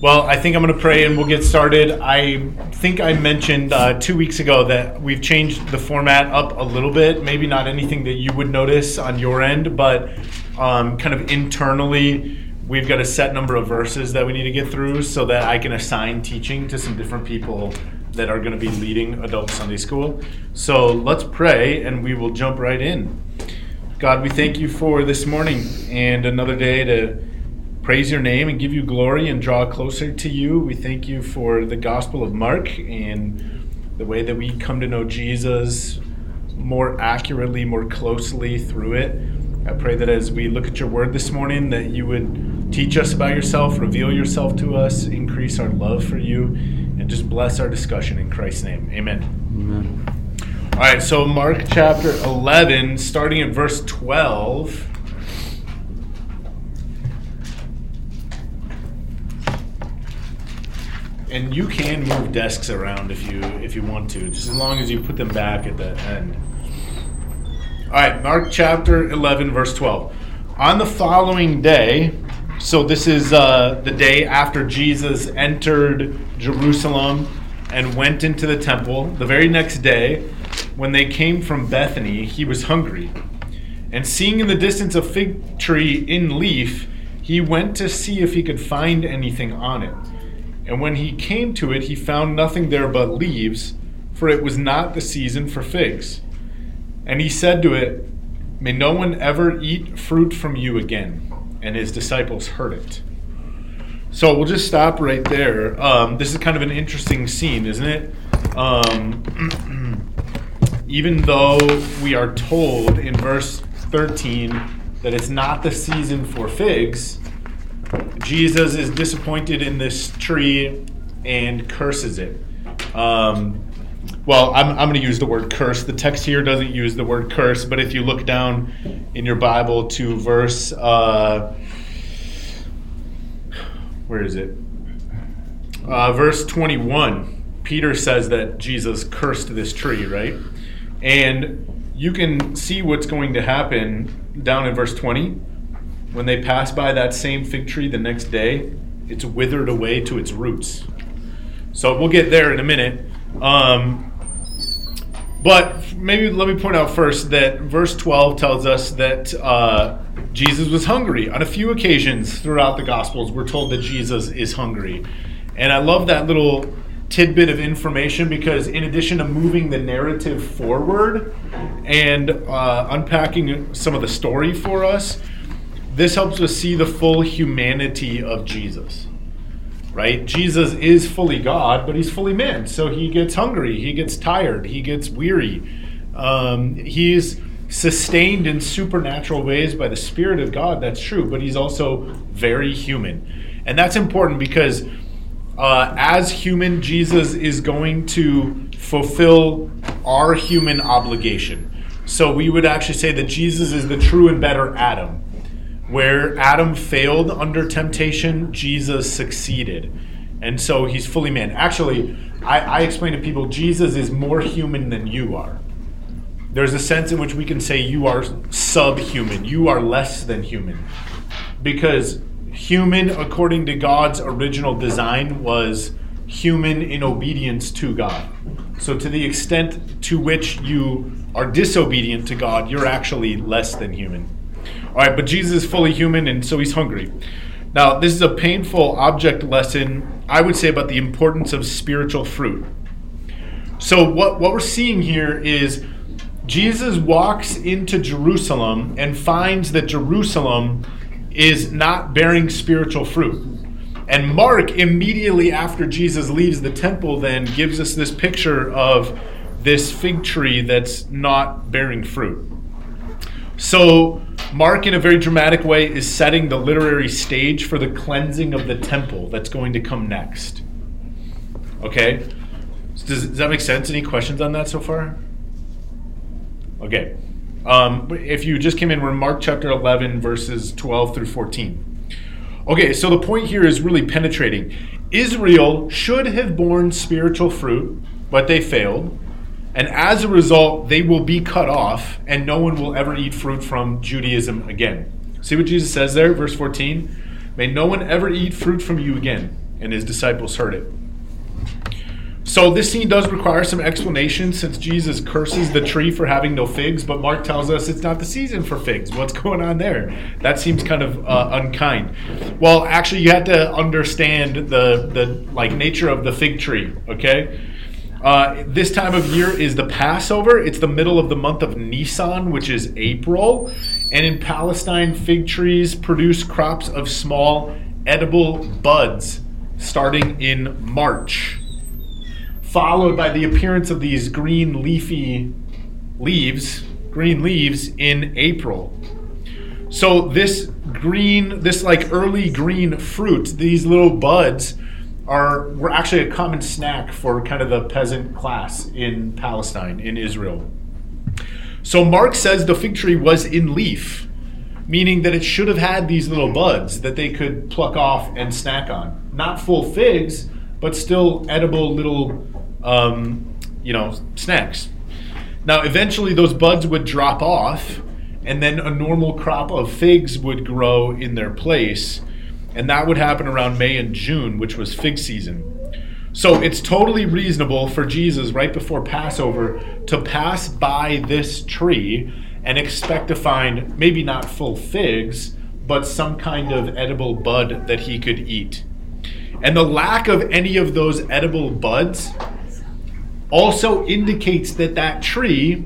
Well, I think I'm going to pray and we'll get started. I think I mentioned uh, two weeks ago that we've changed the format up a little bit. Maybe not anything that you would notice on your end, but um, kind of internally, we've got a set number of verses that we need to get through so that I can assign teaching to some different people that are going to be leading adult Sunday school. So let's pray and we will jump right in. God, we thank you for this morning and another day to praise your name and give you glory and draw closer to you. We thank you for the Gospel of Mark and the way that we come to know Jesus more accurately, more closely through it. I pray that as we look at your word this morning, that you would teach us about yourself, reveal yourself to us, increase our love for you, and just bless our discussion in Christ's name. Amen. Amen. All right, so Mark chapter 11, starting at verse 12. And you can move desks around if you if you want to, just as long as you put them back at the end. All right, Mark chapter 11, verse 12. On the following day, so this is uh, the day after Jesus entered Jerusalem and went into the temple. The very next day, when they came from Bethany, he was hungry. And seeing in the distance a fig tree in leaf, he went to see if he could find anything on it. And when he came to it, he found nothing there but leaves, for it was not the season for figs. And he said to it, May no one ever eat fruit from you again. And his disciples heard it. So we'll just stop right there. Um, this is kind of an interesting scene, isn't it? Um, even though we are told in verse 13 that it's not the season for figs, Jesus is disappointed in this tree and curses it. Um, well, I'm, I'm going to use the word curse. The text here doesn't use the word curse, but if you look down in your Bible to verse, uh, where is it? Uh, verse 21, Peter says that Jesus cursed this tree, right? And you can see what's going to happen down in verse 20 when they pass by that same fig tree the next day, it's withered away to its roots. So we'll get there in a minute. Um, but maybe let me point out first that verse 12 tells us that uh, Jesus was hungry. On a few occasions throughout the Gospels, we're told that Jesus is hungry. And I love that little tidbit of information because, in addition to moving the narrative forward and uh, unpacking some of the story for us, this helps us see the full humanity of Jesus. Right? Jesus is fully God, but he's fully man. So he gets hungry, he gets tired, he gets weary. Um, he's sustained in supernatural ways by the Spirit of God, that's true, but he's also very human. And that's important because uh, as human, Jesus is going to fulfill our human obligation. So we would actually say that Jesus is the true and better Adam where Adam failed under temptation, Jesus succeeded. And so he's fully man. Actually, I, I, explain to people Jesus is more human than you are. There's a sense in which we can say you are subhuman, you are less than human. Because human, according to God's original design, was human in obedience to God. So, to the extent to which you are disobedient to God, you're actually less than human. All right, but Jesus is fully human and so he's hungry. Now, this is a painful object lesson, I would say, about the importance of spiritual fruit. So, what, what we're seeing here is Jesus walks into Jerusalem and finds that Jerusalem is not bearing spiritual fruit. And Mark, immediately after Jesus leaves the temple, then gives us this picture of this fig tree that's not bearing fruit. So, Mark, in a very dramatic way, is setting the literary stage for the cleansing of the temple that's going to come next. Okay? Does, does that make sense? Any questions on that so far? Okay. Um, if you just came in, we're in Mark chapter 11, verses 12 through 14. Okay, so the point here is really penetrating. Israel should have borne spiritual fruit, but they failed. And as a result, they will be cut off, and no one will ever eat fruit from Judaism again. See what Jesus says there, verse 14? May no one ever eat fruit from you again. and his disciples heard it. So this scene does require some explanation since Jesus curses the tree for having no figs, but Mark tells us it's not the season for figs. What's going on there? That seems kind of uh, unkind. Well, actually, you have to understand the the like nature of the fig tree. Okay. Uh, this time of year is the Passover. It's the middle of the month of Nisan, which is April. And in Palestine, fig trees produce crops of small edible buds starting in March followed by the appearance of these green leafy leaves, green leaves in April. So this green, this like early green fruit, these little buds are were actually a common snack for kind of the peasant class in Palestine, in Israel. So Mark says the fig tree was in leaf, meaning that it should have had these little buds that they could pluck off and snack on. Not full figs, but still edible little um, you know, snacks. Now, eventually, those buds would drop off, and then a normal crop of figs would grow in their place, and that would happen around May and June, which was fig season. So it's totally reasonable for Jesus right before Passover to pass by this tree and expect to find maybe not full figs, but some kind of edible bud that he could eat. And the lack of any of those edible buds also indicates that that tree,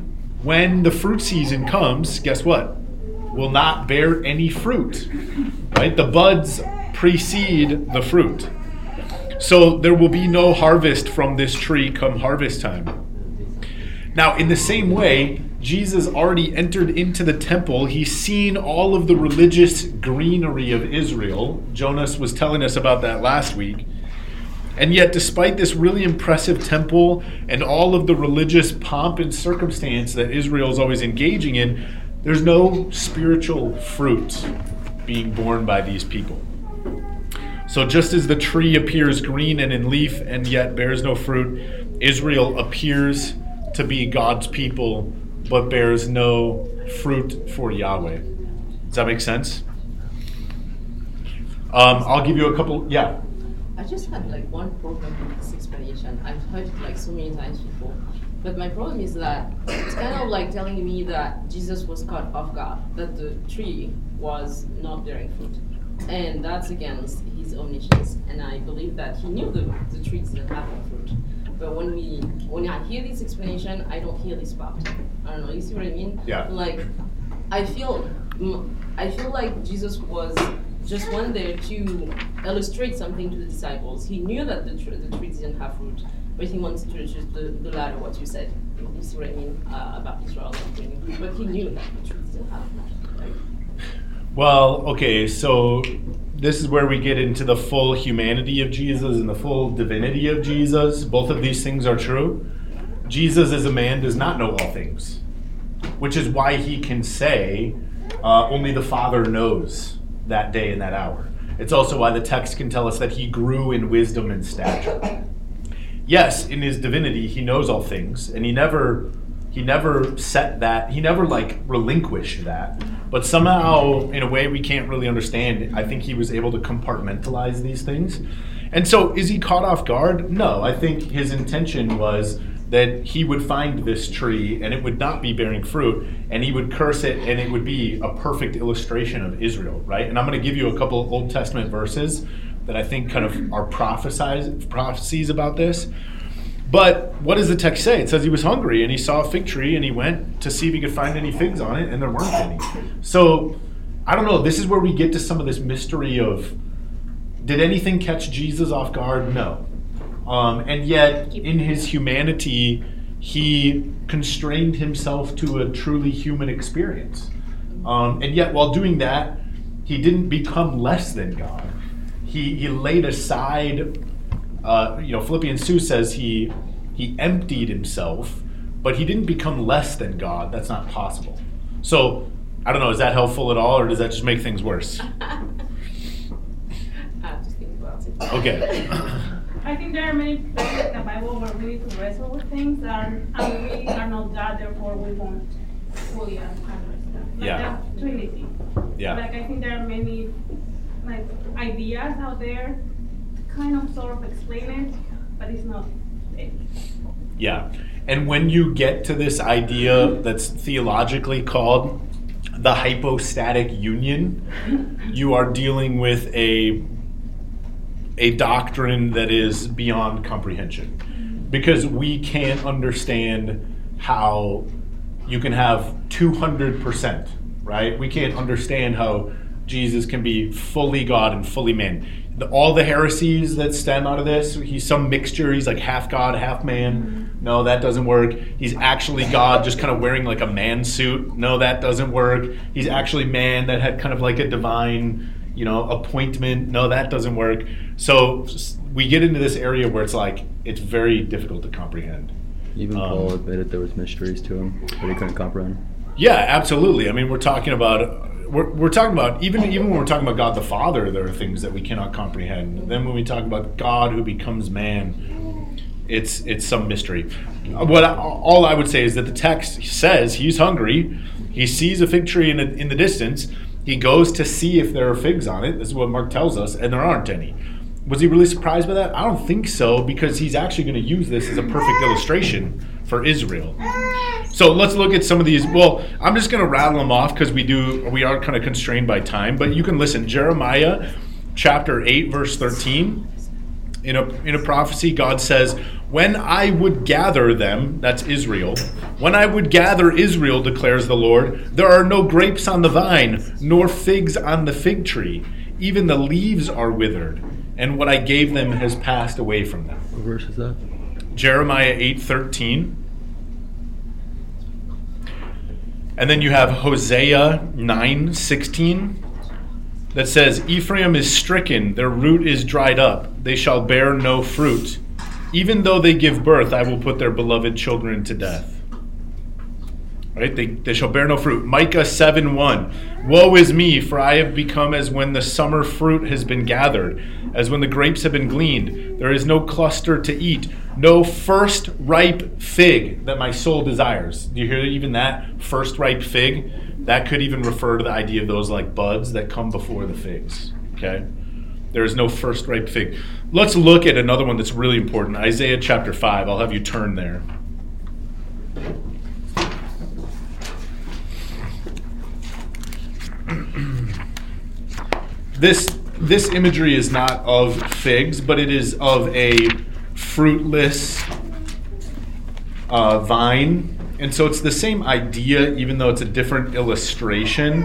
when the fruit season comes, guess what? Will not bear any fruit. Right? The buds precede the fruit. So there will be no harvest from this tree come harvest time. Now, in the same way, Jesus already entered into the temple. He's seen all of the religious greenery of Israel. Jonas was telling us about that last week. And yet, despite this really impressive temple and all of the religious pomp and circumstance that Israel is always engaging in, there's no spiritual fruit being borne by these people. So, just as the tree appears green and in leaf and yet bears no fruit, Israel appears to be God's people but bears no fruit for Yahweh. Does that make sense? Um, I'll give you a couple. Yeah. I just had like one problem with this explanation. I've heard it like so many times before. But my problem is that it's kind of like telling me that Jesus was caught off guard, that the tree was not bearing fruit. And that's against his omniscience. And I believe that he knew the, the tree didn't have fruit. But when we when I hear this explanation, I don't hear this part. I don't know, you see what I mean? Yeah. Like I feel I feel like Jesus was just went there to illustrate something to the disciples. He knew that the, tr- the tree didn't have fruit, but he wanted to just the, the latter, what you said. You see what I mean uh, about Israel But he knew that the didn't have. Right? Well, okay, so this is where we get into the full humanity of Jesus and the full divinity of Jesus. Both of these things are true. Jesus, as a man, does not know all things, which is why he can say, uh, Only the Father knows that day and that hour. It's also why the text can tell us that he grew in wisdom and stature. Yes, in his divinity, he knows all things, and he never he never set that he never like relinquished that. But somehow in a way we can't really understand i think he was able to compartmentalize these things. And so is he caught off guard? No i think his intention was that he would find this tree and it would not be bearing fruit and he would curse it and it would be a perfect illustration of Israel, right? And I'm going to give you a couple Old Testament verses that I think kind of are prophecies about this. But what does the text say? It says he was hungry and he saw a fig tree and he went to see if he could find any figs on it and there weren't any. So I don't know. This is where we get to some of this mystery of did anything catch Jesus off guard? No. Um, and yet, in his humanity, he constrained himself to a truly human experience. Um, and yet, while doing that, he didn't become less than God. He, he laid aside, uh, you know, Philippians 2 says he, he emptied himself, but he didn't become less than God. That's not possible. So, I don't know, is that helpful at all, or does that just make things worse? okay. I think there are many places in the Bible where we need to wrestle with things that are, and we are not God, therefore we won't fully understand. Like Yeah. that Trinity. Yeah. Like I think there are many like ideas out there, kind of sort of explain it, but it's not it. Yeah. And when you get to this idea that's theologically called the hypostatic union, you are dealing with a a doctrine that is beyond comprehension. Because we can't understand how you can have 200%, right? We can't understand how Jesus can be fully God and fully man. The, all the heresies that stem out of this, he's some mixture. He's like half God, half man. No, that doesn't work. He's actually God, just kind of wearing like a man suit. No, that doesn't work. He's actually man that had kind of like a divine, you know, appointment. No, that doesn't work. So we get into this area where it's like it's very difficult to comprehend. Even Um, Paul admitted there was mysteries to him that he couldn't comprehend. Yeah, absolutely. I mean, we're talking about we're, we're talking about even even when we're talking about God the Father, there are things that we cannot comprehend. Then when we talk about God who becomes man, it's it's some mystery. What I, all I would say is that the text says he's hungry. He sees a fig tree in, the in the distance. He goes to see if there are figs on it. This is what Mark tells us, and there aren't any. Was he really surprised by that? I don't think so, because he's actually going to use this as a perfect illustration for Israel. So let's look at some of these. Well, I'm just going to rattle them off because we do we are kind of constrained by time. But you can listen. Jeremiah, chapter eight, verse thirteen. In a in a prophecy, God says, "When I would gather them, that's Israel. When I would gather Israel, declares the Lord, there are no grapes on the vine, nor figs on the fig tree. Even the leaves are withered, and what I gave them has passed away from them." What verse is that? Jeremiah 8:13. And then you have Hosea 9:16 that says Ephraim is stricken, their root is dried up, they shall bear no fruit. Even though they give birth, I will put their beloved children to death. Right? They, they shall bear no fruit. Micah 7 1. Woe is me, for I have become as when the summer fruit has been gathered, as when the grapes have been gleaned. There is no cluster to eat, no first ripe fig that my soul desires. Do you hear even that? First ripe fig? That could even refer to the idea of those like buds that come before the figs. Okay? There is no first ripe fig. Let's look at another one that's really important Isaiah chapter 5. I'll have you turn there. This this imagery is not of figs, but it is of a fruitless uh, vine, and so it's the same idea, even though it's a different illustration.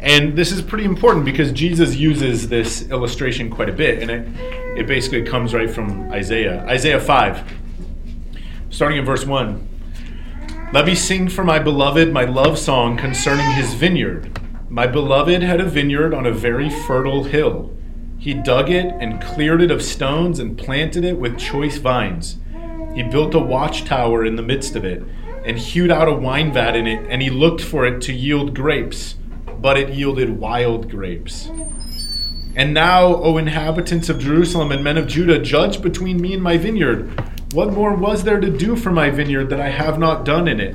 And this is pretty important because Jesus uses this illustration quite a bit, and it it basically comes right from Isaiah, Isaiah five, starting in verse one. Let me sing for my beloved my love song concerning his vineyard. My beloved had a vineyard on a very fertile hill. He dug it and cleared it of stones and planted it with choice vines. He built a watchtower in the midst of it and hewed out a wine vat in it, and he looked for it to yield grapes, but it yielded wild grapes. And now, O inhabitants of Jerusalem and men of Judah, judge between me and my vineyard. What more was there to do for my vineyard that I have not done in it?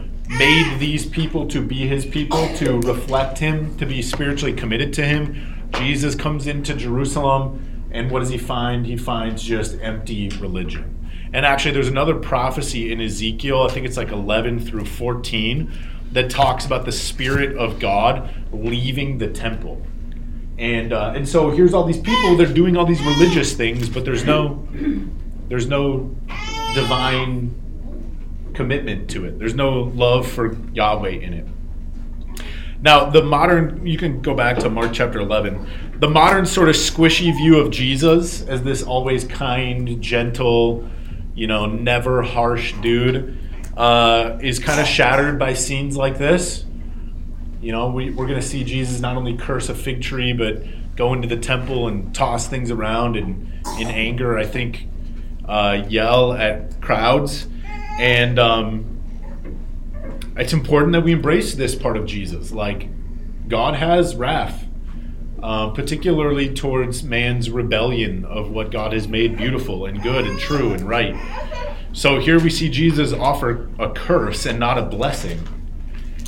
made these people to be his people, to reflect him, to be spiritually committed to him. Jesus comes into Jerusalem, and what does he find? He finds just empty religion. And actually, there's another prophecy in Ezekiel, I think it's like 11 through 14, that talks about the Spirit of God leaving the temple. And, uh, and so here's all these people, they're doing all these religious things, but there's no, there's no divine commitment to it. There's no love for Yahweh in it. Now, the modern, you can go back to Mark chapter 11. The modern sort of squishy view of Jesus as this always kind, gentle, you know, never harsh dude uh, is kind of shattered by scenes like this. You know, we, we're going to see Jesus not only curse a fig tree, but go into the temple and toss things around and in anger, I think, uh, yell at crowds. And um, it's important that we embrace this part of Jesus. Like, God has wrath, uh, particularly towards man's rebellion of what God has made beautiful and good and true and right. So here we see Jesus offer a curse and not a blessing.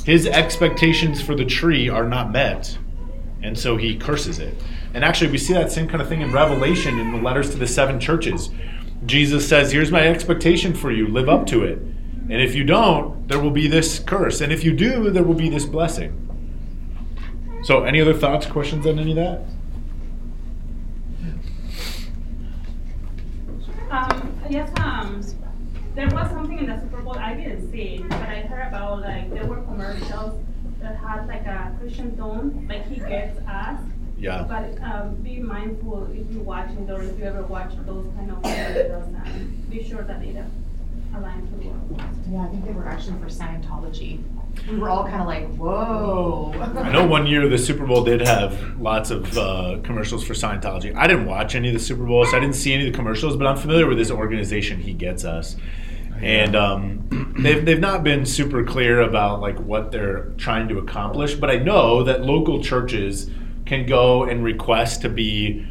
His expectations for the tree are not met, and so he curses it. And actually, we see that same kind of thing in Revelation in the letters to the seven churches. Jesus says, Here's my expectation for you, live up to it. And if you don't, there will be this curse. And if you do, there will be this blessing. So, any other thoughts, questions on any of that? Um, yes, um, there was something in the Super Bowl, I didn't see but I heard about like, there were commercials that had like a Christian tone, like he gets us. Yeah. But, um, be mindful if you're watching or if you ever watch those kind of commercials, and be sure that it aligns to the world. Yeah, I think they were actually for Scientology. We were all kind of like, whoa. I know one year the Super Bowl did have lots of uh, commercials for Scientology. I didn't watch any of the Super Bowls, so I didn't see any of the commercials, but I'm familiar with this organization, He Gets Us. And um, they've, they've not been super clear about like what they're trying to accomplish, but I know that local churches can go and request to be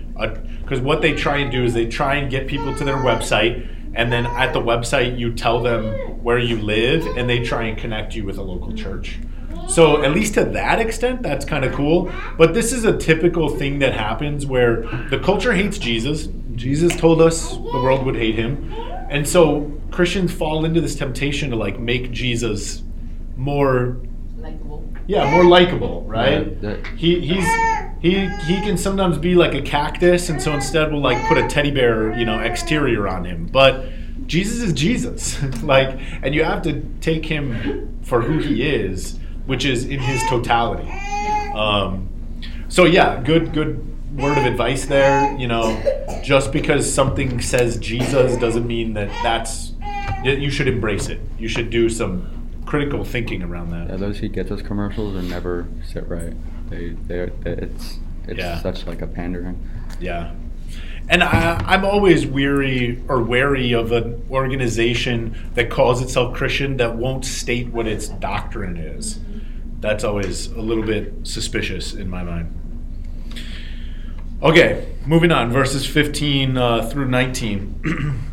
because what they try and do is they try and get people to their website and then at the website you tell them where you live and they try and connect you with a local church. So at least to that extent that's kind of cool. But this is a typical thing that happens where the culture hates jesus. Jesus told us the world would hate him. And so christians fall into this temptation to like make jesus more. Yeah more likable right? Yeah, that- he he's he he can sometimes be like a cactus and so instead we'll like put a teddy bear you know exterior on him. But jesus is jesus. Like and you have to take him for who he is which is in his totality. Um, so yeah good good word of advice there you know. Just because something says jesus doesn't mean that that's that you should embrace it. You should do some critical thinking around that Yeah, those he gets those commercials are never sit right. They they it's it's Yeah. such like a pandering. Yeah. And I, I'm always weary or wary of an organization that calls itself Christian that won't state what its doctrine is. That's always a little bit suspicious in my mind. Okay, moving on, verses 15 uh, through 19.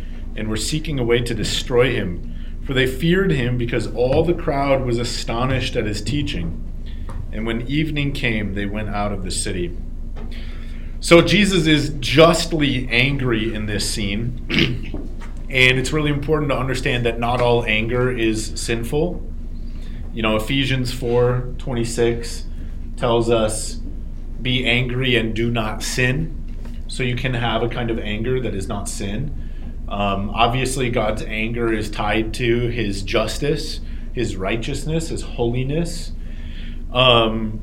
and were seeking a way to destroy him, for they feared him because all the crowd was astonished at his teaching. And when evening came, they went out of the city. So Jesus is justly angry in this scene. and it's really important to understand that not all anger is sinful. You know, Ephesians 4 26 tells us, Be angry and do not sin. So you can have a kind of anger that is not sin. Um, obviously, God's anger is tied to his justice, his righteousness, his holiness. Um,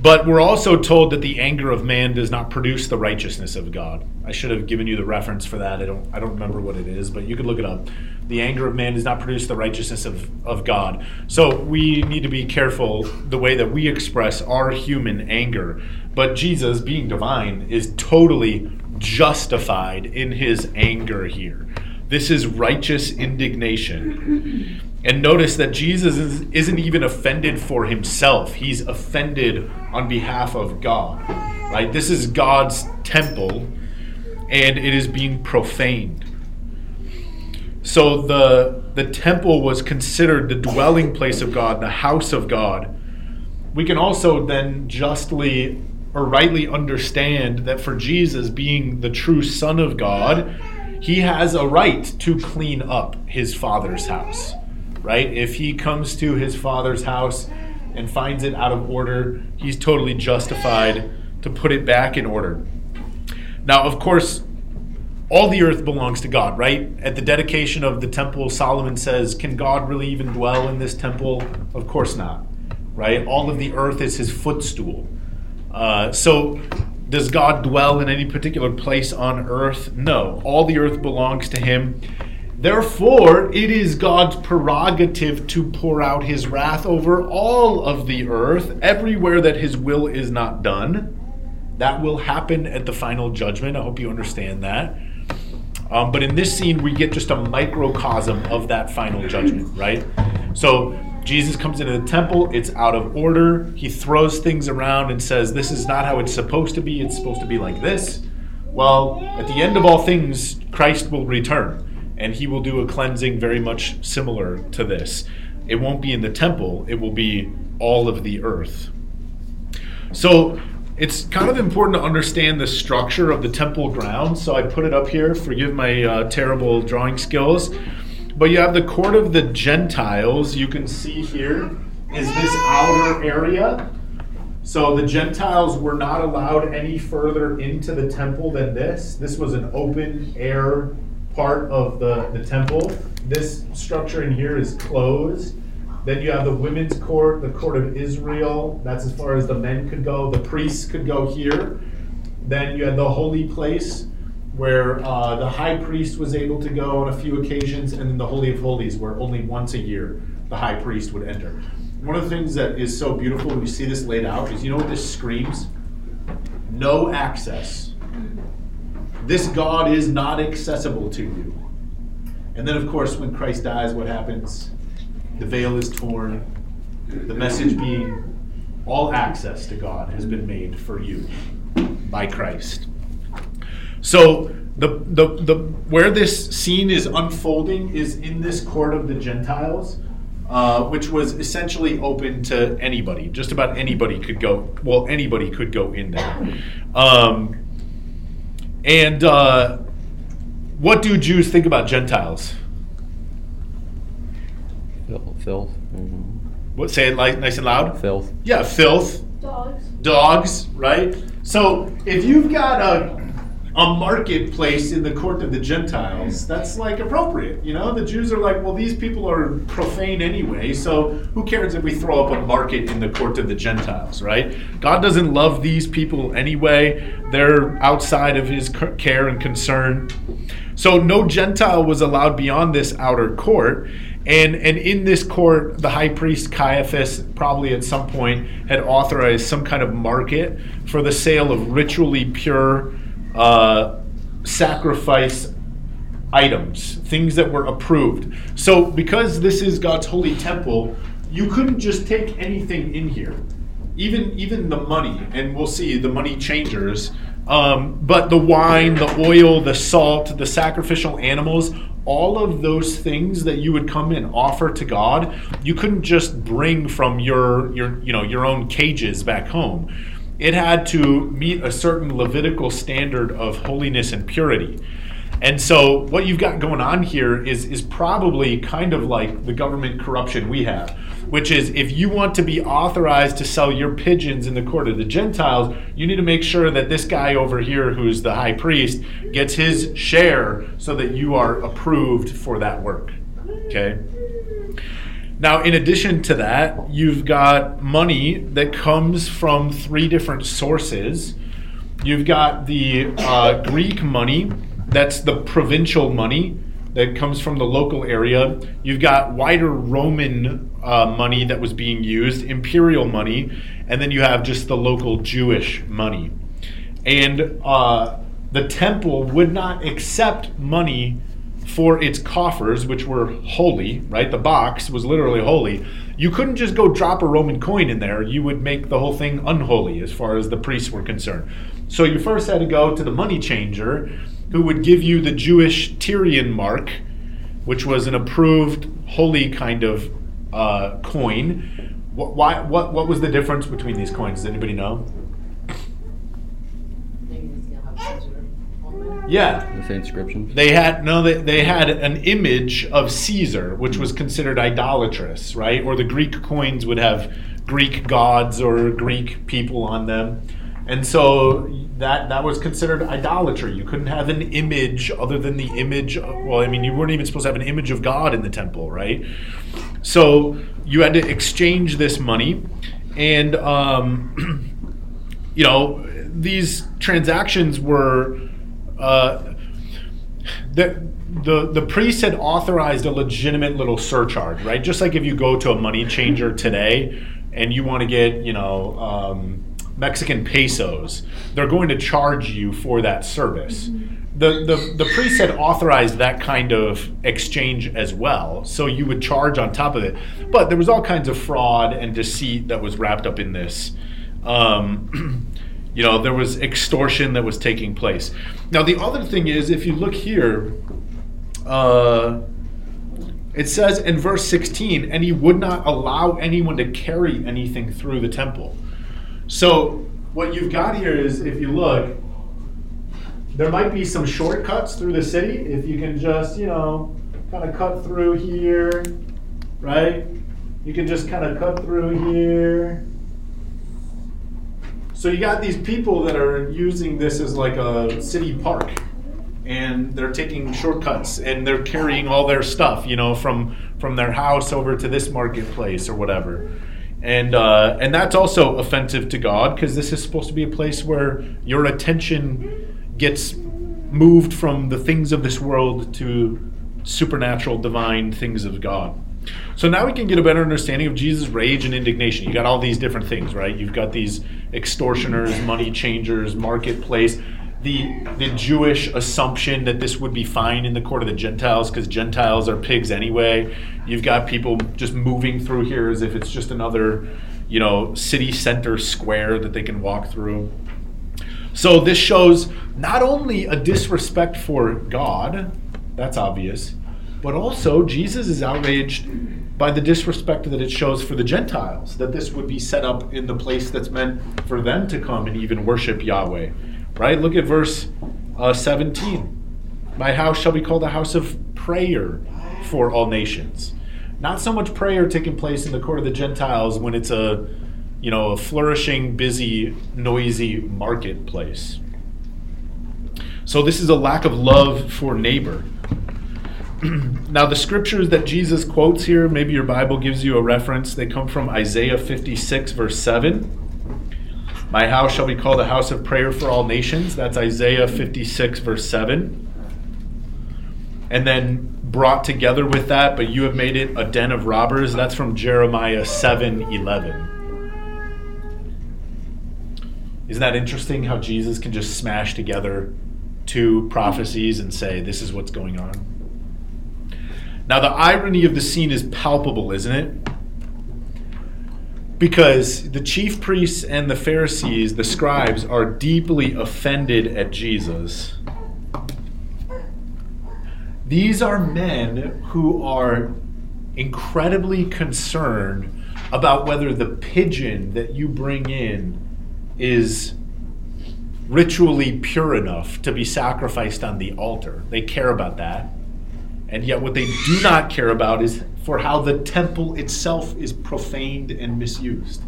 but we're also told that the anger of man does not produce the righteousness of God. I should have given you the reference for that. I don't I don't remember what it is, but you could look it up. The anger of man does not produce the righteousness of, of God. So we need to be careful the way that we express our human anger. But Jesus, being divine, is totally justified in his anger here. This is righteous indignation. And notice that Jesus is, isn't even offended for himself. He's offended on behalf of God. Right? This is God's temple and it is being profaned. So the the temple was considered the dwelling place of God, the house of God. We can also then justly or rightly understand that for Jesus being the true son of God, he has a right to clean up his father's house. Right? If he comes to his father's house and finds it out of order, he's totally justified to put it back in order. Now, of course, all the earth belongs to God, right? At the dedication of the temple, Solomon says, Can God really even dwell in this temple? Of course not, right? All of the earth is his footstool. Uh, so, does God dwell in any particular place on earth? No. All the earth belongs to him. Therefore, it is God's prerogative to pour out his wrath over all of the earth, everywhere that his will is not done. That will happen at the final judgment. I hope you understand that. Um, but in this scene, we get just a microcosm of that final judgment, right? So Jesus comes into the temple, it's out of order. He throws things around and says, This is not how it's supposed to be. It's supposed to be like this. Well, at the end of all things, Christ will return and he will do a cleansing very much similar to this. It won't be in the temple, it will be all of the earth. So it's kind of important to understand the structure of the temple grounds. So I put it up here. Forgive my uh, terrible drawing skills. But you have the court of the Gentiles. You can see here is this outer area. So the Gentiles were not allowed any further into the temple than this. This was an open air part of the, the temple. This structure in here is closed. Then you have the women's court, the court of Israel. That's as far as the men could go. The priests could go here. Then you had the holy place where uh, the high priest was able to go on a few occasions, and then the Holy of Holies, where only once a year the high priest would enter. One of the things that is so beautiful when you see this laid out is you know what this screams? No access. This God is not accessible to you. And then, of course, when Christ dies, what happens? The veil is torn. The message being all access to God has been made for you by Christ. So the, the, the where this scene is unfolding is in this court of the Gentiles, uh, which was essentially open to anybody. Just about anybody could go. Well, anybody could go in there. Um, and uh, what do Jews think about Gentiles? Filth. filth. mhm. What say it like nice and loud? Filth. Yeah, filth. Dogs. dogs, right? So if you've got a a marketplace in the court of the Gentiles, that's like appropriate. You know, the Jews are like, well, these people are profane anyway, so who cares if we throw up a market in the court of the Gentiles, right? God doesn't love these people anyway. They're outside of his care and concern. So no Gentile was allowed beyond this outer court. And, and in this court, the high priest Caiaphas probably at some point had authorized some kind of market for the sale of ritually pure uh, sacrifice items, things that were approved. So, because this is God's holy temple, you couldn't just take anything in here, even even the money, and we'll see the money changers. Um, but the wine, the oil, the salt, the sacrificial animals, all of those things that you would come and offer to God, you couldn't just bring from your your you know your own cages back home it had to meet a certain Levitical standard of holiness and purity. And so what you've got going on here is is probably kind of like the government corruption we have, which is if you want to be authorized to sell your pigeons in the court of the Gentiles, you need to make sure that this guy over here who's the high priest gets his share so that you are approved for that work. Okay? Now, in addition to that, you've got money that comes from three different sources. You've got the uh, Greek money, that's the provincial money that comes from the local area. You've got wider Roman uh, money that was being used, imperial money, and then you have just the local Jewish money. And uh, the temple would not accept money for its coffers, which were holy, right? The box was literally holy. You couldn't just go drop a Roman coin in there. You would make the whole thing unholy as far as the priests were concerned. So you first had to go to the money changer, who would give you the Jewish Tyrian mark, which was an approved holy kind of uh, coin. What, why, what, what was the difference between these coins? Does anybody know? Maybe it's gonna have Caesar on them. Yeah, The same inscriptions. They had no, they, they had an image of Caesar, which was considered idolatrous, right? Or the Greek coins would have Greek gods or Greek people on them. And so that that was considered idolatry. You couldn't have an image other than the image. Of, well, I mean, you weren't even supposed to have an image of God in the temple, right? So you had to exchange this money, and um, you know these transactions were. Uh, the, the the priest had authorized a legitimate little surcharge, right? Just like if you go to a money changer today and you want to get, you know, um, Mexican pesos, they're going to charge you for that service. The, the, the priest had authorized that kind of exchange as well, so you would charge on top of it. But there was all kinds of fraud and deceit that was wrapped up in this. Um, you know, there was extortion that was taking place. Now, the other thing is, if you look here, uh, it says in verse 16, and he would not allow anyone to carry anything through the temple. So, what you've got here is, if you look, there might be some shortcuts through the city. If you can just, you know, kind of cut through here, right? You can just kind of cut through here. So you got these people that are using this as like a city park and they're taking shortcuts and they're carrying all their stuff, you know, from from their house over to this marketplace or whatever. And uh, and that's also offensive to God because this is supposed to be a place where your attention gets moved from the things of this world to supernatural, divine things of God. So now we can get a better understanding of Jesus' rage and indignation. You got all these different things, right? You've got these extortioners, money changers, marketplace. The, the Jewish assumption that this would be fine in the court of the Gentiles because Gentiles are pigs anyway. You've got people just moving through here as if it's just another, you know, city center square that they can walk through. So this shows not only a disrespect for God, that's obvious, but also Jesus is outraged by the disrespect that it shows for the Gentiles, that this would be set up in the place that's meant for them to come and even worship Yahweh. Right? Look at verse uh, 17. My house shall be called a house of prayer for all nations. Not so much prayer taking place in the court of the Gentiles when it's a you know, a flourishing, busy, noisy marketplace. So this is a lack of love for neighbor. now, the scriptures that Jesus quotes here, maybe your Bible gives you a reference. They come from Isaiah 56, verse 7. My house shall be called a house of prayer for all nations. That's Isaiah 56, verse 7. And then brought together with that, but you have made it a den of robbers. That's from Jeremiah 7, 11. Isn't that interesting how Jesus can just smash together two prophecies and say, this is what's going on? Now, the irony of the scene is palpable, isn't it? Because the chief priests and the Pharisees, the scribes, are deeply offended at Jesus. These are men who are incredibly concerned about whether the pigeon that you bring in is ritually pure enough to be sacrificed on the altar. They care about that. And yet, what they do not care about is for how the temple itself is profaned and misused.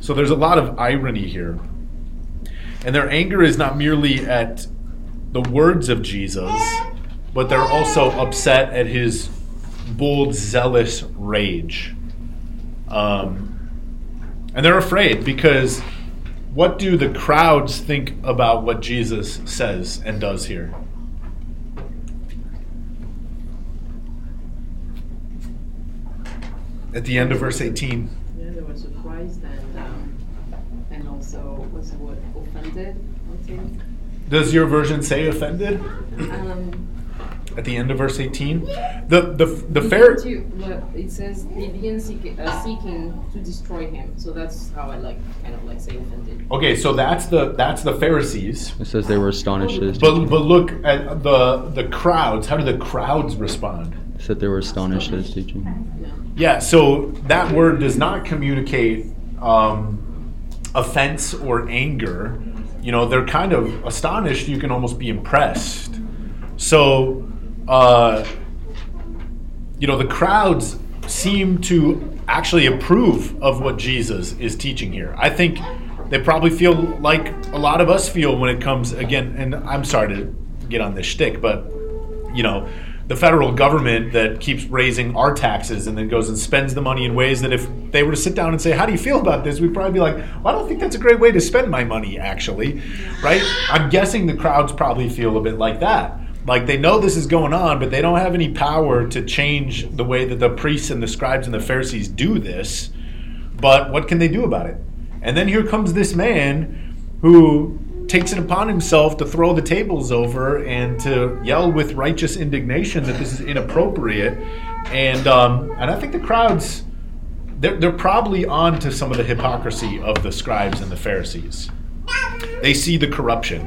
So there's a lot of irony here. And their anger is not merely at the words of Jesus, but they're also upset at his bold, zealous rage. Um, and they're afraid because what do the crowds think about what Jesus says and does here? At the end of verse 18. Yeah, they were surprised and um, and also what's the word offended. I. Does your version say offended? Um, At the end of verse 18? The the the Begin fair but it says they begin seeking, uh, seeking to destroy him. So that's how I like kind of like say offended. Okay, so that's the that's the Pharisees. It says they were astonished at his But teaching. but look at the the crowds. How do the crowds respond? It said they were astonished at his teaching. Yeah. Yeah, so that word does not communicate um, offense or anger. You know, they're kind of astonished. You can almost be impressed. So, uh, you know, the crowds seem to actually approve of what Jesus is teaching here. I think They probably feel like a lot of us feel when it comes again. And I'm sorry to get on this shtick, but you know, the federal government that keeps raising our taxes and then goes and spends the money in ways that if they were to sit down and say, "How do you feel about this?" we'd probably be like, "Well, I don't think that's a great way to spend my money." Actually, right? I'm guessing the crowds probably feel a bit like that. Like they know this is going on, but they don't have any power to change the way that the priests and the scribes and the Pharisees do this. But what can they do about it? And then here comes this man who takes it upon himself to throw the tables over and to yell with righteous indignation that this is inappropriate. And um, and I think the crowds they're, they're probably on to some of the hypocrisy of the scribes and the Pharisees. They see the corruption.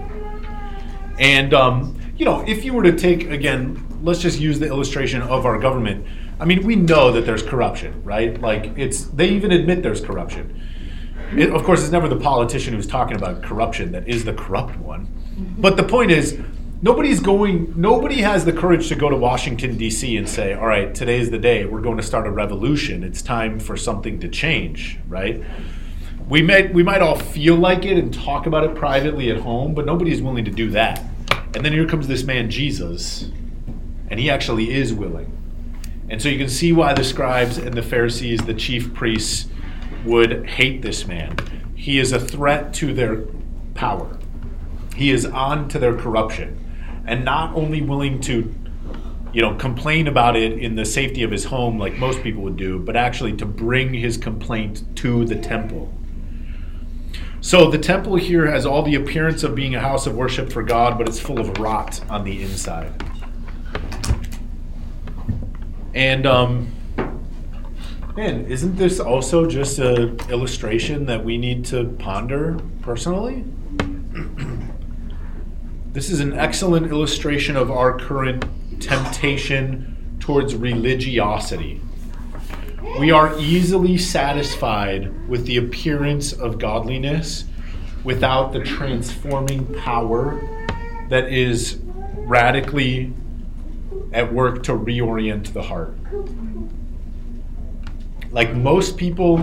And um, you know, if you were to take again, let's just use the illustration of our government. I mean, we know that there's corruption, right? Like it's they even admit there's corruption. It, of course, it's never the politician who's talking about corruption that is the corrupt one. But the point is, nobody's going. Nobody has the courage to go to Washington D.C. and say, "All right, today's the day. We're going to start a revolution. It's time for something to change." Right? We might we might all feel like it and talk about it privately at home, but nobody's willing to do that. And then here comes this man Jesus, and he actually is willing. And so you can see why the scribes and the Pharisees, the chief priests, would hate this man. He is a threat to their power. He is on to their corruption and not only willing to you know complain about it in the safety of his home like most people would do, but actually to bring his complaint to the temple. So the temple here has all the appearance of being a house of worship for God, but it's full of rot on the inside. And um, man, isn't this also just an illustration that we need to ponder personally? this is an excellent illustration of our current temptation towards religiosity. We are easily satisfied with the appearance of godliness without the transforming power that is radically at work to reorient the heart. Like most people,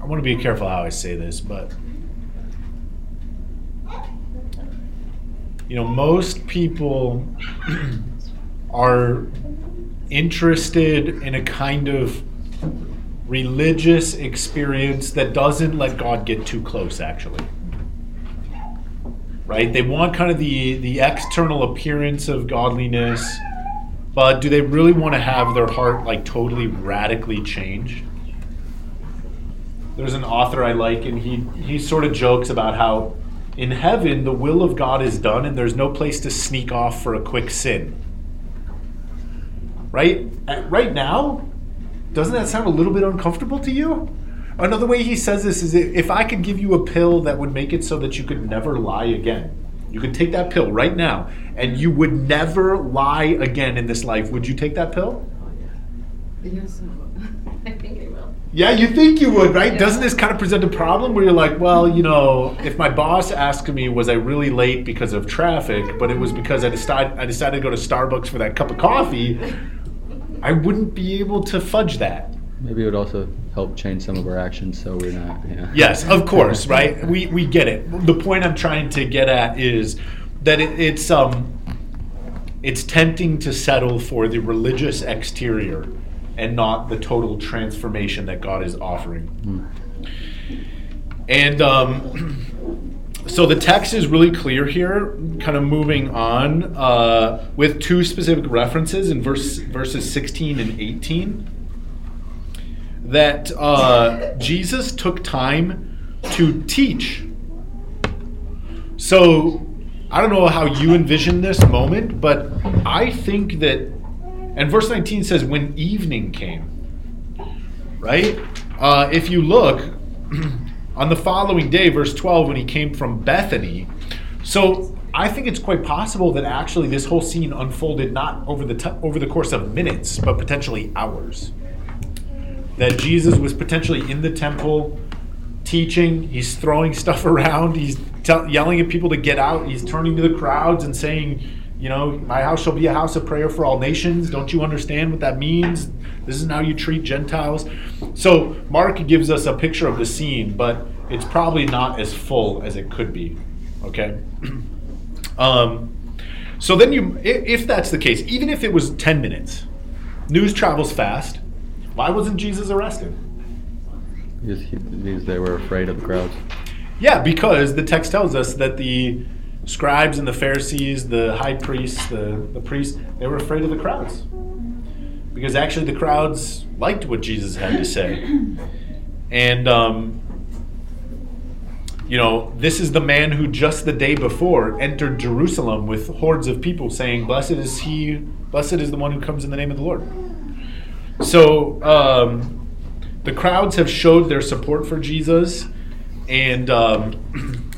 I want to be careful how I say this, but you know, most people are interested in a kind of religious experience that doesn't let God get too close, actually. Right? They want kind of the, the external appearance of godliness, but do they really want to have their heart like totally radically changed? There's an author I like, and he, he sort of jokes about how in heaven the will of God is done, and there's no place to sneak off for a quick sin right? Right now, doesn't that sound a little bit uncomfortable to you? Another way he says this is if I could give you a pill that would make it so that you could never lie again, you could take that pill right now and you would never lie again in this life. Would you take that pill? Oh, yeah. Yes, I think I will. Yeah, you think you would, right? Yeah. Doesn't this kind of present a problem where you're like, well, you know, if my boss asked me, was I really late because of traffic, but it was because I decided I decided to go to Starbucks for that cup of coffee, I wouldn't be able to fudge that. Maybe it would also help change some of our actions so we're not. Yeah. Yes, of course, right? We we get it. The point I'm trying to get at is that it, it's um it's tempting to settle for the religious exterior and not the total transformation that God is offering. And um, so the text is really clear here, kind of moving on uh, with two specific references in verse, verses 16 and 18 that uh, Jesus took time to teach. So I don't know how you envision this moment, but I think that, and verse 19 says, when evening came, right? Uh, if you look on the following day, verse 12, when he came from Bethany, so I think it's quite possible that actually this whole scene unfolded not over the t- over the course of minutes, but potentially hours that Jesus was potentially in the temple teaching. He's throwing stuff around. He's yelling at people to get out. He's turning to the crowds and saying, You know, my house shall be a house of prayer for all nations. Don't you understand what that means? This is how you treat Gentiles. So, Mark gives us a picture of the scene, but it's probably not as full as it could be. Okay? Um, so then you, if that's the case, even if it was 10 minutes, news travels fast. Why wasn't Jesus arrested? Because, he, because they were afraid of the crowds. Yeah, because the text tells us that the scribes and the Pharisees, the high priests, the, the priests, they were afraid of the crowds. Because actually, the crowds liked what Jesus had to say. And, um, you know, this is the man who just the day before entered Jerusalem with hordes of people saying, Blessed is he, blessed is the one who comes in the name of the Lord. So, um, the crowds have showed their support for Jesus and um,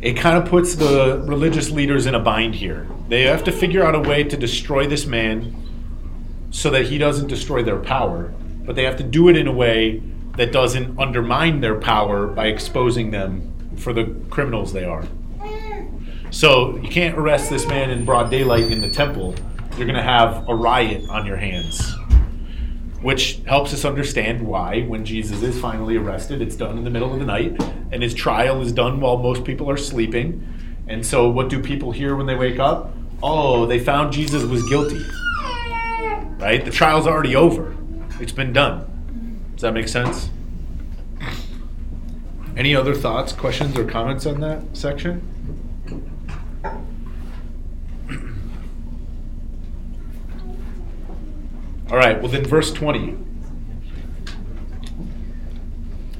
it kind of puts the religious leaders in a bind here. They have to figure out a way to destroy this man so that he doesn't destroy their power, but they have to do it in a way that doesn't undermine their power by exposing them for the criminals they are. So you can't arrest this man in broad daylight in the temple. You're going to have a riot on your hands which helps us understand why, when Jesus is finally arrested, it's done in the middle of the night, and his trial is done while most people are sleeping. And so, what do people hear when they wake up? Oh, they found Jesus was guilty. Right? The trial's already over, it's been done. Does that make sense? Any other thoughts, questions, or comments on that section? All right, well, then, verse 20.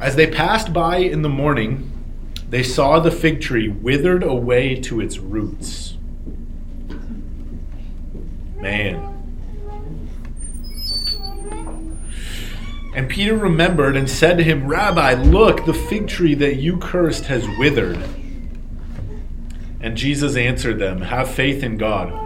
As they passed by in the morning, they saw the fig tree withered away to its roots. Man. And Peter remembered and said to him, Rabbi, look, the fig tree that you cursed has withered. And Jesus answered them, Have faith in God.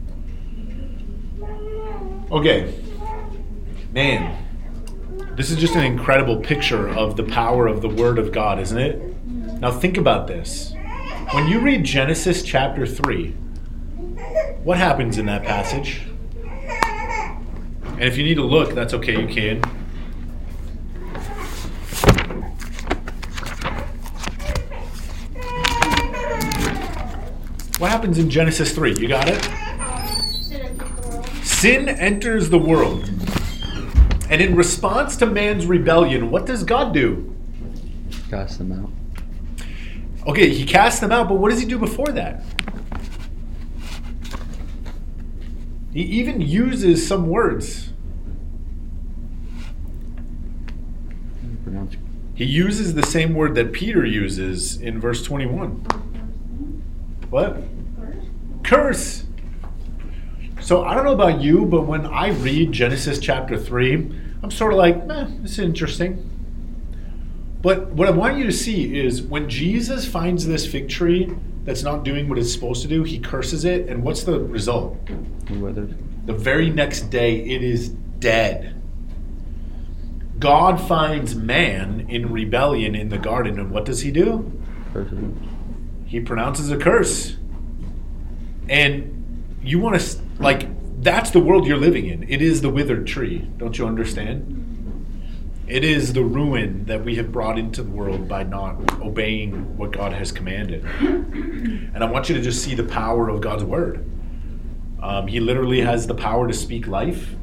Okay. Man, this is just an incredible picture of the power of the Word of God, isn't it? Now, think about this. When you read Genesis chapter 3, what happens in that passage? And if you need to look, that's okay, you can. What happens in Genesis 3? You got it? Sin enters the world. And in response to man's rebellion, what does God do? Cast them out. Okay, he casts them out, but what does he do before that? He even uses some words. He uses the same word that Peter uses in verse 21. What? Curse. So I don't know about you, but when I read Genesis chapter 3, I'm sort of like, eh, this is interesting. But what I want you to see is when Jesus finds this fig tree that's not doing what it's supposed to do, he curses it, and what's the result? the. The very next day, it is dead. God finds man in rebellion in the garden, and what does he do? Curses. He pronounces a curse. And you want to, like, that's the world you're living in. It is the withered tree. Don't you understand? It is the ruin that we have brought into the world by not obeying what God has commanded. And I want you to just see the power of God's word. Um, he literally has the power to speak life,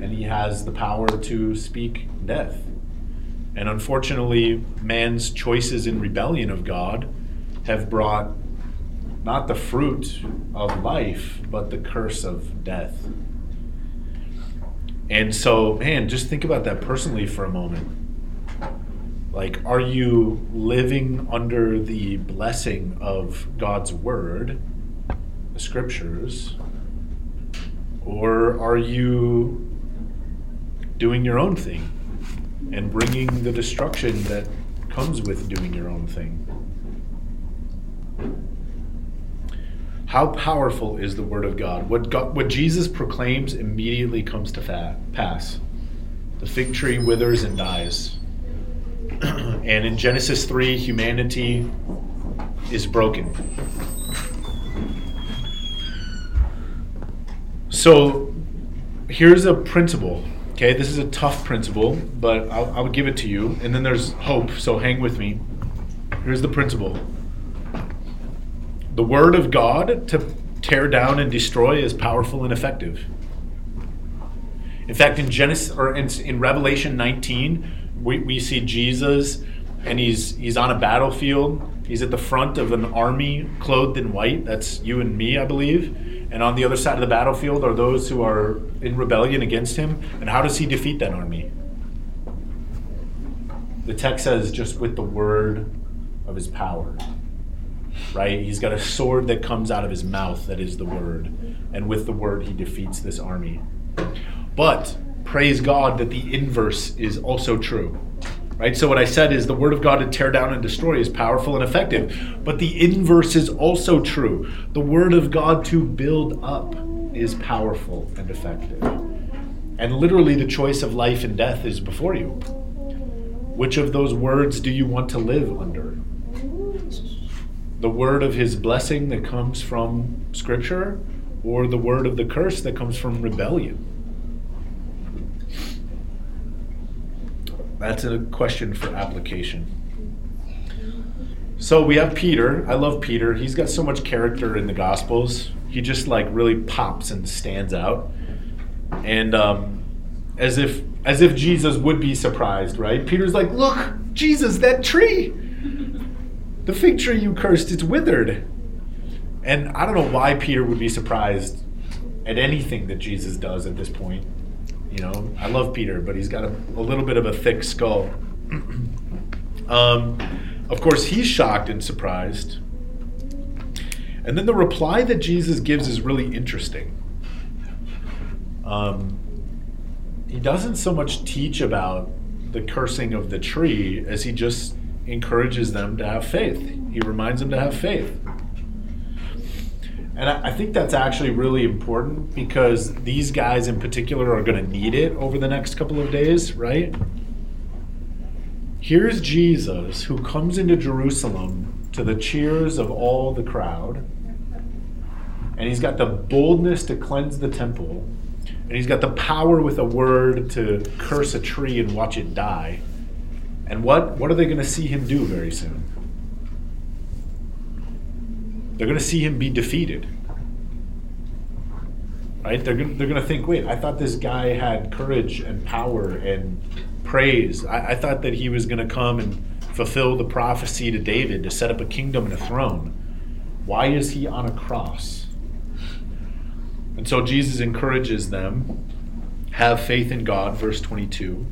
and he has the power to speak death. And unfortunately, man's choices in rebellion of God have brought not the fruit of life, but the curse of death. And so, man, just think about that personally for a moment. Like, are you living under the blessing of God's word, the scriptures, or are you doing your own thing and bringing the destruction that comes with doing your own thing? How powerful is the word of God? What, God, what Jesus proclaims immediately comes to fa- pass. The fig tree withers and dies. and in Genesis 3, humanity is broken. So here's a principle. Okay, this is a tough principle, but I'll, I'll give it to you. And then there's hope, so hang with me. Here's the principle the word of God to tear down and destroy is powerful and effective. In fact, in Genesis or in, in Revelation 19, we, we see Jesus and he's he's on a battlefield. He's at the front of an army clothed in white. That's you and me, I believe. And on the other side of the battlefield are those who are in rebellion against him. And how does he defeat that army? The text says just with the word of his power. Right? He's got a sword that comes out of his mouth that is the word. And with the word, he defeats this army. But praise God that the inverse is also true. Right? So what I said is the word of God to tear down and destroy is powerful and effective. But the inverse is also true. The word of God to build up is powerful and effective. And literally the choice of life and death is before you. Which of those words do you want to live under? The word of his blessing that comes from scripture or the word of the curse that comes from rebellion? That's a question for application. So we have Peter. I love Peter. He's got so much character in the Gospels. He just like really pops and stands out, and um, as if as if Jesus would be surprised, right? Peter's like, "Look, Jesus, that tree, the fig tree you cursed, it's withered." And I don't know why Peter would be surprised at anything that Jesus does at this point. You know, I love Peter, but he's got a, a little bit of a thick skull. um, of course, he's shocked and surprised. And then the reply that Jesus gives is really interesting. Um, he doesn't so much teach about the cursing of the tree as he just encourages them to have faith. He reminds them to have faith. And I, think that's actually really important because these guys in particular are going to need it over the next couple of days, right? Here's Jesus who comes into Jerusalem to the cheers of all the crowd. And he's got the boldness to cleanse the temple. And he's got the power with a word to curse a tree and watch it die. And what, what are they going to see him do very soon? They're going to see him be defeated. Right? They're going, they're going to think, wait, I thought this guy had courage and power and praise. I, I thought that he was going to come and fulfill the prophecy to David to set up a kingdom and a throne. Why is he on a cross? And so Jesus encourages them have faith in God, verse 22.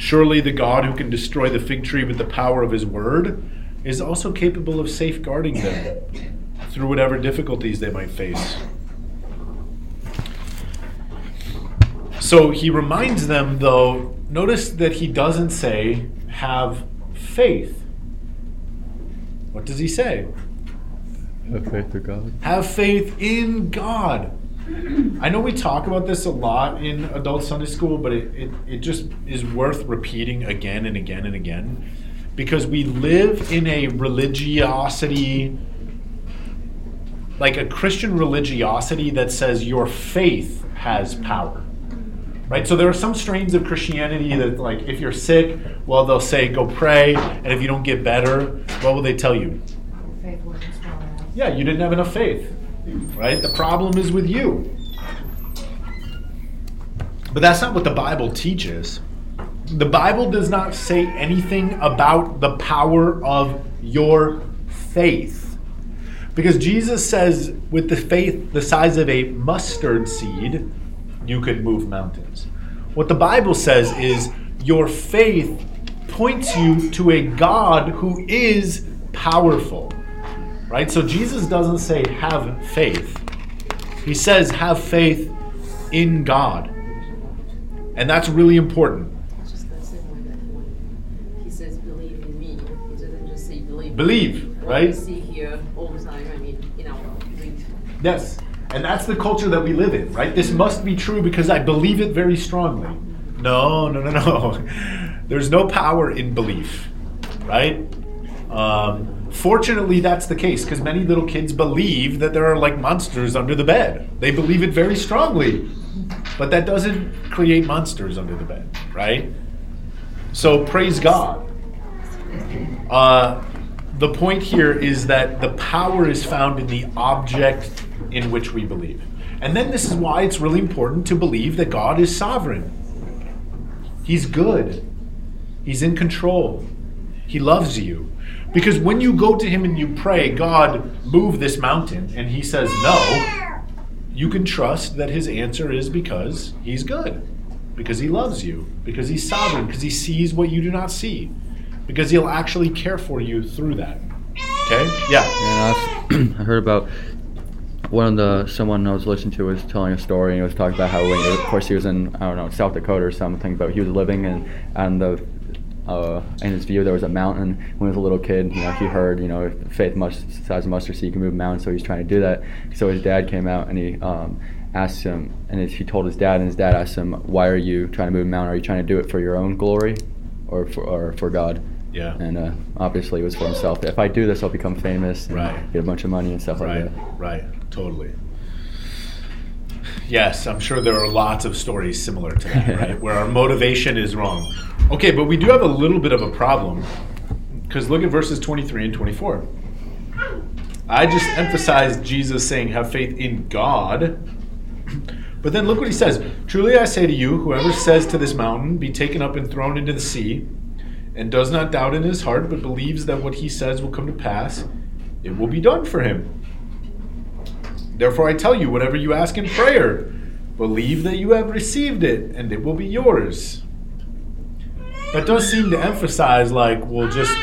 Surely the God who can destroy the fig tree with the power of his word is also capable of safeguarding them through whatever difficulties they might face. So he reminds them, though, notice that he doesn't say, have faith. What does he say? Have faith in God. Have faith in God. I know we talk about this a lot in adult Sunday school, but it, it, it just is worth repeating again and again and again because we live in a religiosity, like a Christian religiosity that says your faith has power. Right? So there are some strains of Christianity that, like, if you're sick, well, they'll say, go pray. And if you don't get better, what will they tell you? Faith wasn't strong enough. Yeah, you didn't have enough faith. Right? The problem is with you. But that's not what the Bible teaches. The Bible does not say anything about the power of your faith. Because Jesus says, with the faith the size of a mustard seed, you could move mountains. What the Bible says is, your faith points you to a God who is powerful. Right? So Jesus doesn't say have faith. He says have faith in God. And that's really important. Just that that when he says believe in me, he doesn't just say believe. Believe, right? we see here all the time. I mean, in our. Yes. And that's the culture that we live in, right? This must be true because I believe it very strongly. No, no, no, no. There's no power in belief, right? Um, fortunately, that's the case because many little kids believe that there are like monsters under the bed. They believe it very strongly, but that doesn't create monsters under the bed, right? So praise God. Uh, the point here is that the power is found in the object in which we believe. And then this is why it's really important to believe that God is sovereign. He's good. He's in control. He loves you. Because when you go to Him and you pray, God, move this mountain, and He says no, you can trust that His answer is because He's good, because He loves you, because He's sovereign, because He sees what you do not see, because He'll actually care for you through that. Okay? Yeah. And I, heard about one of the someone I was listening to was telling a story and he was talking about how of course he was in I don't know South Dakota or something, but he was living in and the uh, in his view there was a mountain when he was a little kid. You know he heard you know faith must size mustard seed can move mountains, so he's trying to do that. So his dad came out and he um, asked him and he told his dad and his dad asked him why are you trying to move a mountain? Are you trying to do it for your own glory or for or for God? Yeah. And uh, obviously it was for himself. If I do this, I'll become famous Right. get a bunch of money and stuff like Right, that. right, totally. Yes, I'm sure there are lots of stories similar to that, right? Where our motivation is wrong. Okay, but we do have a little bit of a problem because look at verses 23 and 24. I just emphasized Jesus saying, have faith in God. But then look what he says Truly I say to you, whoever says to this mountain, be taken up and thrown into the sea, and does not doubt in his heart, but believes that what he says will come to pass, it will be done for him. Therefore, I tell you, whatever you ask in prayer, believe that you have received it, and it will be yours. That does seem to emphasize, like, well, just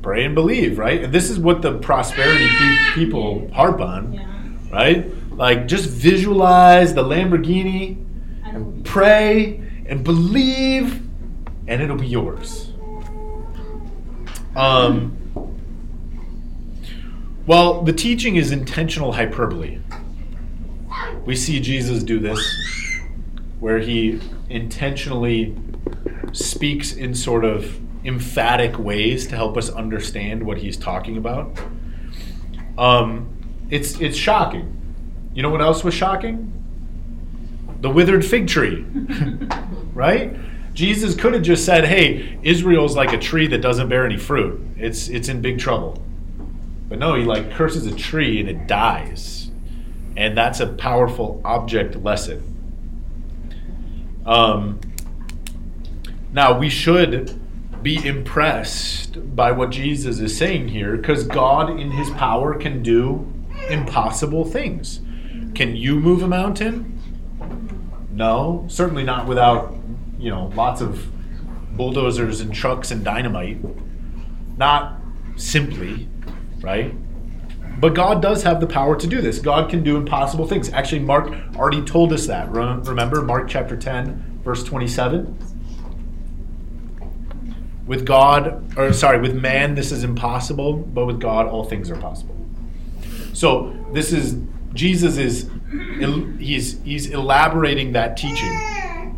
pray and believe, right? And this is what the prosperity pe- people harp on, Yeah. right? Like, just visualize the Lamborghini and And pray and believe, and it'll be yours. Um, well, the teaching is intentional hyperbole. We see Jesus do this, where he intentionally speaks in sort of emphatic ways to help us understand what he's talking about. Um, it's it's shocking. You know what else was shocking? The withered fig tree, right? Jesus could have just said, "Hey, Israel's like a tree that doesn't bear any fruit. It's it's in big trouble." But no, he like curses a tree and it dies. And that's a powerful object lesson. Um, now, we should be impressed by what Jesus is saying here because God, in his power, can do impossible things. Can you move a mountain? No, certainly not without, you know, lots of bulldozers and trucks and dynamite. Not simply, right? But God does have the power to do this. God can do impossible things. Actually, Mark already told us that. Remember Mark chapter 10, verse 27? With God, or sorry, with man, this is impossible, but with God, all things are possible. So this is Jesus is he's he's elaborating that teaching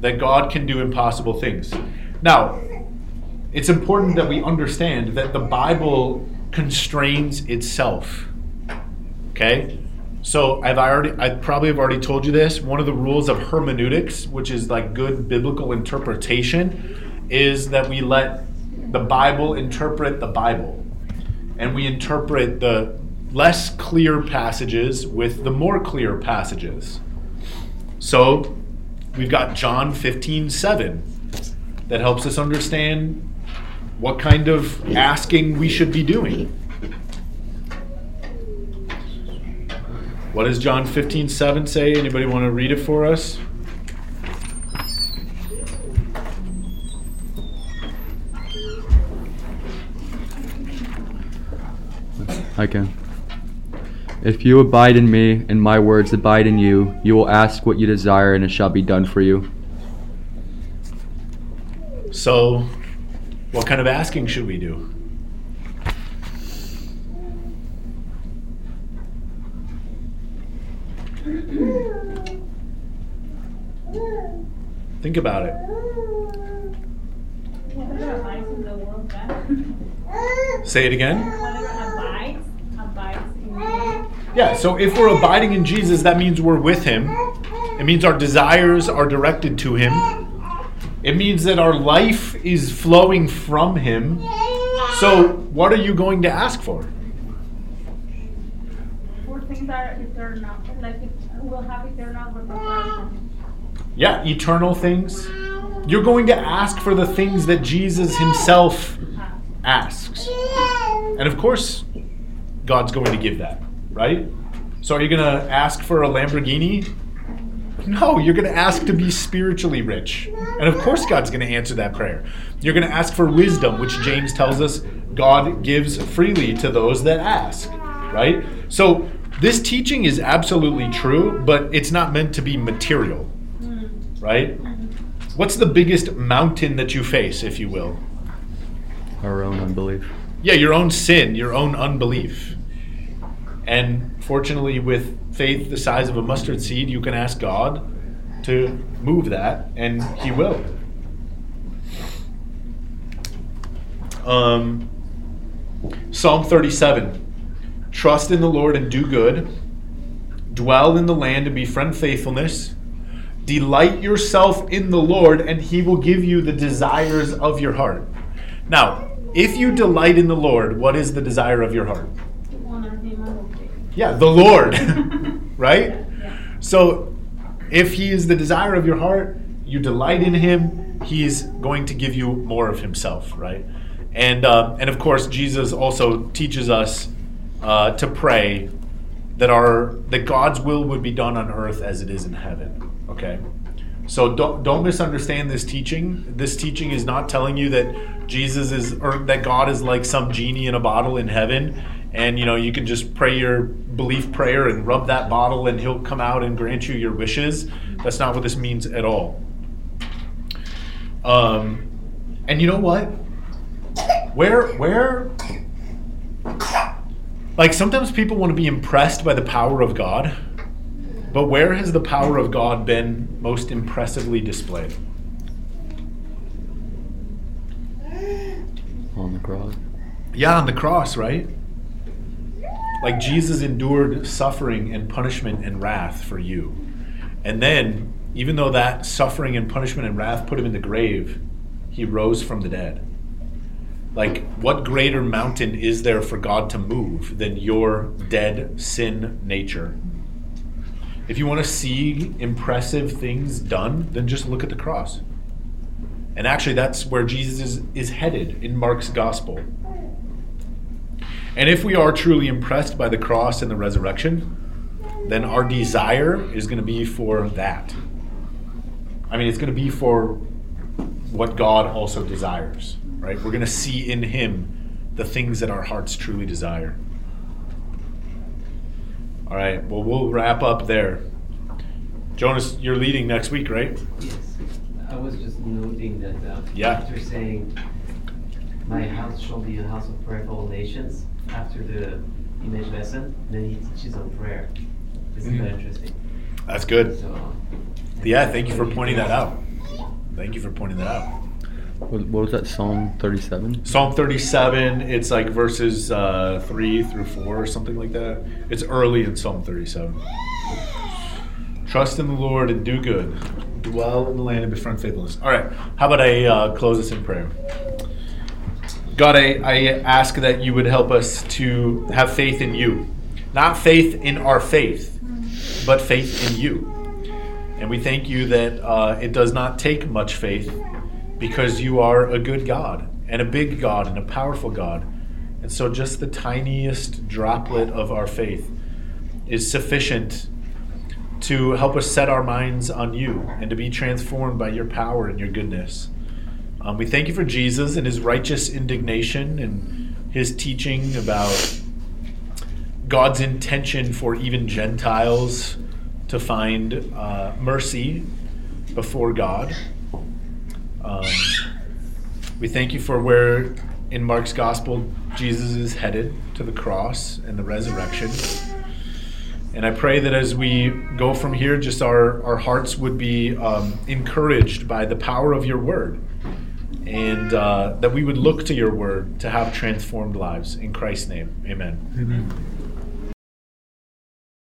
that God can do impossible things. Now, it's important that we understand that the Bible constrains itself. Okay? So I've already I probably have already told you this. One of the rules of hermeneutics, which is like good biblical interpretation, is that we let the Bible interpret the Bible. And we interpret the less clear passages with the more clear passages. So we've got John 15, 7 that helps us understand what kind of asking we should be doing. What does John 15 7 say? Anybody want to read it for us? I can. If you abide in me and my words abide in you, you will ask what you desire and it shall be done for you. So, what kind of asking should we do? Think about it. Say it again. Yeah, so if we're abiding in Jesus, that means we're with Him. It means our desires are directed to Him. It means that our life is flowing from Him. So, what are you going to ask for? For things that are eternal, like will have eternal repercussions. Yeah, eternal things. You're going to ask for the things that Jesus Himself asks. And of course, God's going to give that, right? So, are you going to ask for a Lamborghini? No, you're going to ask to be spiritually rich. And of course, God's going to answer that prayer. You're going to ask for wisdom, which James tells us God gives freely to those that ask, right? So, this teaching is absolutely true, but it's not meant to be material, right? What's the biggest mountain that you face, if you will? Our own unbelief. Yeah, your own sin, your own unbelief. And fortunately, with faith the size of a mustard seed, you can ask God to move that, and He will. Um, Psalm 37 Trust in the Lord and do good, dwell in the land and befriend faithfulness. Delight yourself in the Lord, and He will give you the desires of your heart. Now, if you delight in the Lord, what is the desire of your heart? To honor him and obey. Yeah, the Lord, right? Yeah. So, if He is the desire of your heart, you delight in Him, He's going to give you more of Himself, right? And uh, and of course, Jesus also teaches us uh, to pray that our that God's will would be done on earth as it is in heaven. Okay. So don't don't misunderstand this teaching. This teaching is not telling you that Jesus is or that God is like some genie in a bottle in heaven and you know you can just pray your belief prayer and rub that bottle and he'll come out and grant you your wishes. That's not what this means at all. Um and you know what? Where where like sometimes people want to be impressed by the power of God. But where has the power of God been most impressively displayed? On the cross. Yeah, on the cross, right? Like Jesus endured suffering and punishment and wrath for you. And then, even though that suffering and punishment and wrath put him in the grave, he rose from the dead. Like, what greater mountain is there for God to move than your dead sin nature? If you want to see impressive things done, then just look at the cross. And actually, that's where Jesus is, is headed in Mark's gospel. And if we are truly impressed by the cross and the resurrection, then our desire is going to be for that. I mean, it's going to be for what God also desires, right? We're going to see in Him the things that our hearts truly desire. All right, well, we'll wrap up there. Jonas, you're leading next week, right? Yes, I was just noting that uh, Yeah. after saying, "My house shall be a house of prayer for all nations," after the image lesson, then he teaches on prayer. Isn't that interesting? That's good. So. Yeah, thank you for pointing that out. Thank you for pointing that out. What, what was that? Psalm 37? Psalm 37, it's like verses uh, 3 through 4 or something like that. It's early in Psalm 37. Trust in the Lord and do good. Dwell in the land and befriend faithfulness. All right, how about I uh, close this in prayer? God, I, I ask that you would help us to have faith in you. Not faith in our faith, but faith in you. And we thank you that uh, it does not take much faith because you are a good God and a big God and a powerful God. And so just the tiniest droplet of our faith is sufficient to help us set our minds on you and to be transformed by your power and your goodness. Um, we thank you for Jesus and his righteous indignation and his teaching about God's intention for even Gentiles to find uh, mercy before God. Um, we thank you for where in Mark's gospel Jesus is headed to the cross and the resurrection. And I pray that as we go from here, just our, our hearts would be um, encouraged by the power of your word. And uh, that we would look to your word to have transformed lives. In Christ's name, amen. Amen.